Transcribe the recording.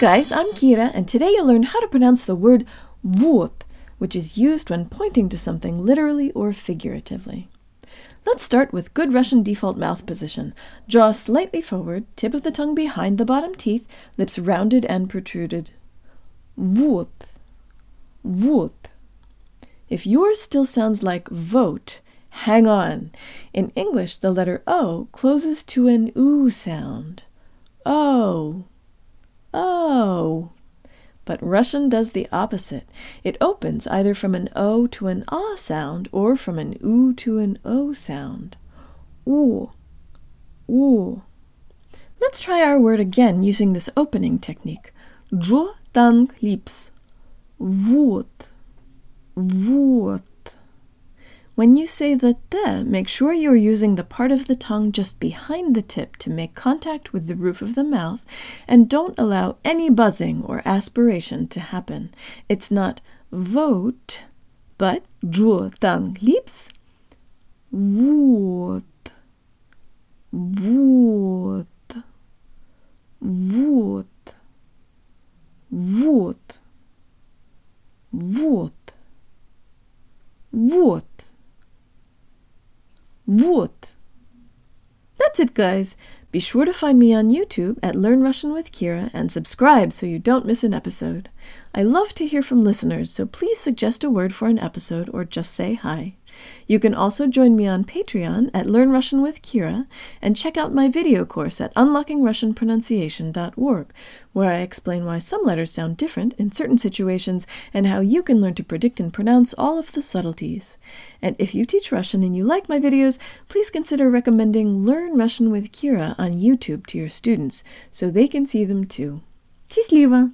guys, I'm Kira, and today you'll learn how to pronounce the word "wort," which is used when pointing to something literally or figuratively. Let's start with good Russian default mouth position. Jaw slightly forward, tip of the tongue behind the bottom teeth, lips rounded and protruded. "Wort," "wort." If yours still sounds like vote, hang on. In English, the letter O closes to an oo sound. Oh. Oh. But Russian does the opposite. It opens either from an O to an ah sound or from an oo to an o sound. Oo. Oo. Let's try our word again using this opening technique. Jo tang lips. Вот. Вот. When you say the te, make sure you're using the part of the tongue just behind the tip to make contact with the roof of the mouth, and don't allow any buzzing or aspiration to happen. It's not vote, but juo tang lips. Вот. Вот. Вот. Вот. Вот. Вот. Вот. That's it, guys. Be sure to find me on YouTube at Learn Russian with Kira and subscribe so you don't miss an episode. I love to hear from listeners, so please suggest a word for an episode or just say hi. You can also join me on Patreon at Learn Russian with Kira and check out my video course at unlockingrussianpronunciation.org, where I explain why some letters sound different in certain situations and how you can learn to predict and pronounce all of the subtleties. And if you teach Russian and you like my videos, please consider recommending Learn Russian with Kira on YouTube to your students so they can see them too. Счастливо!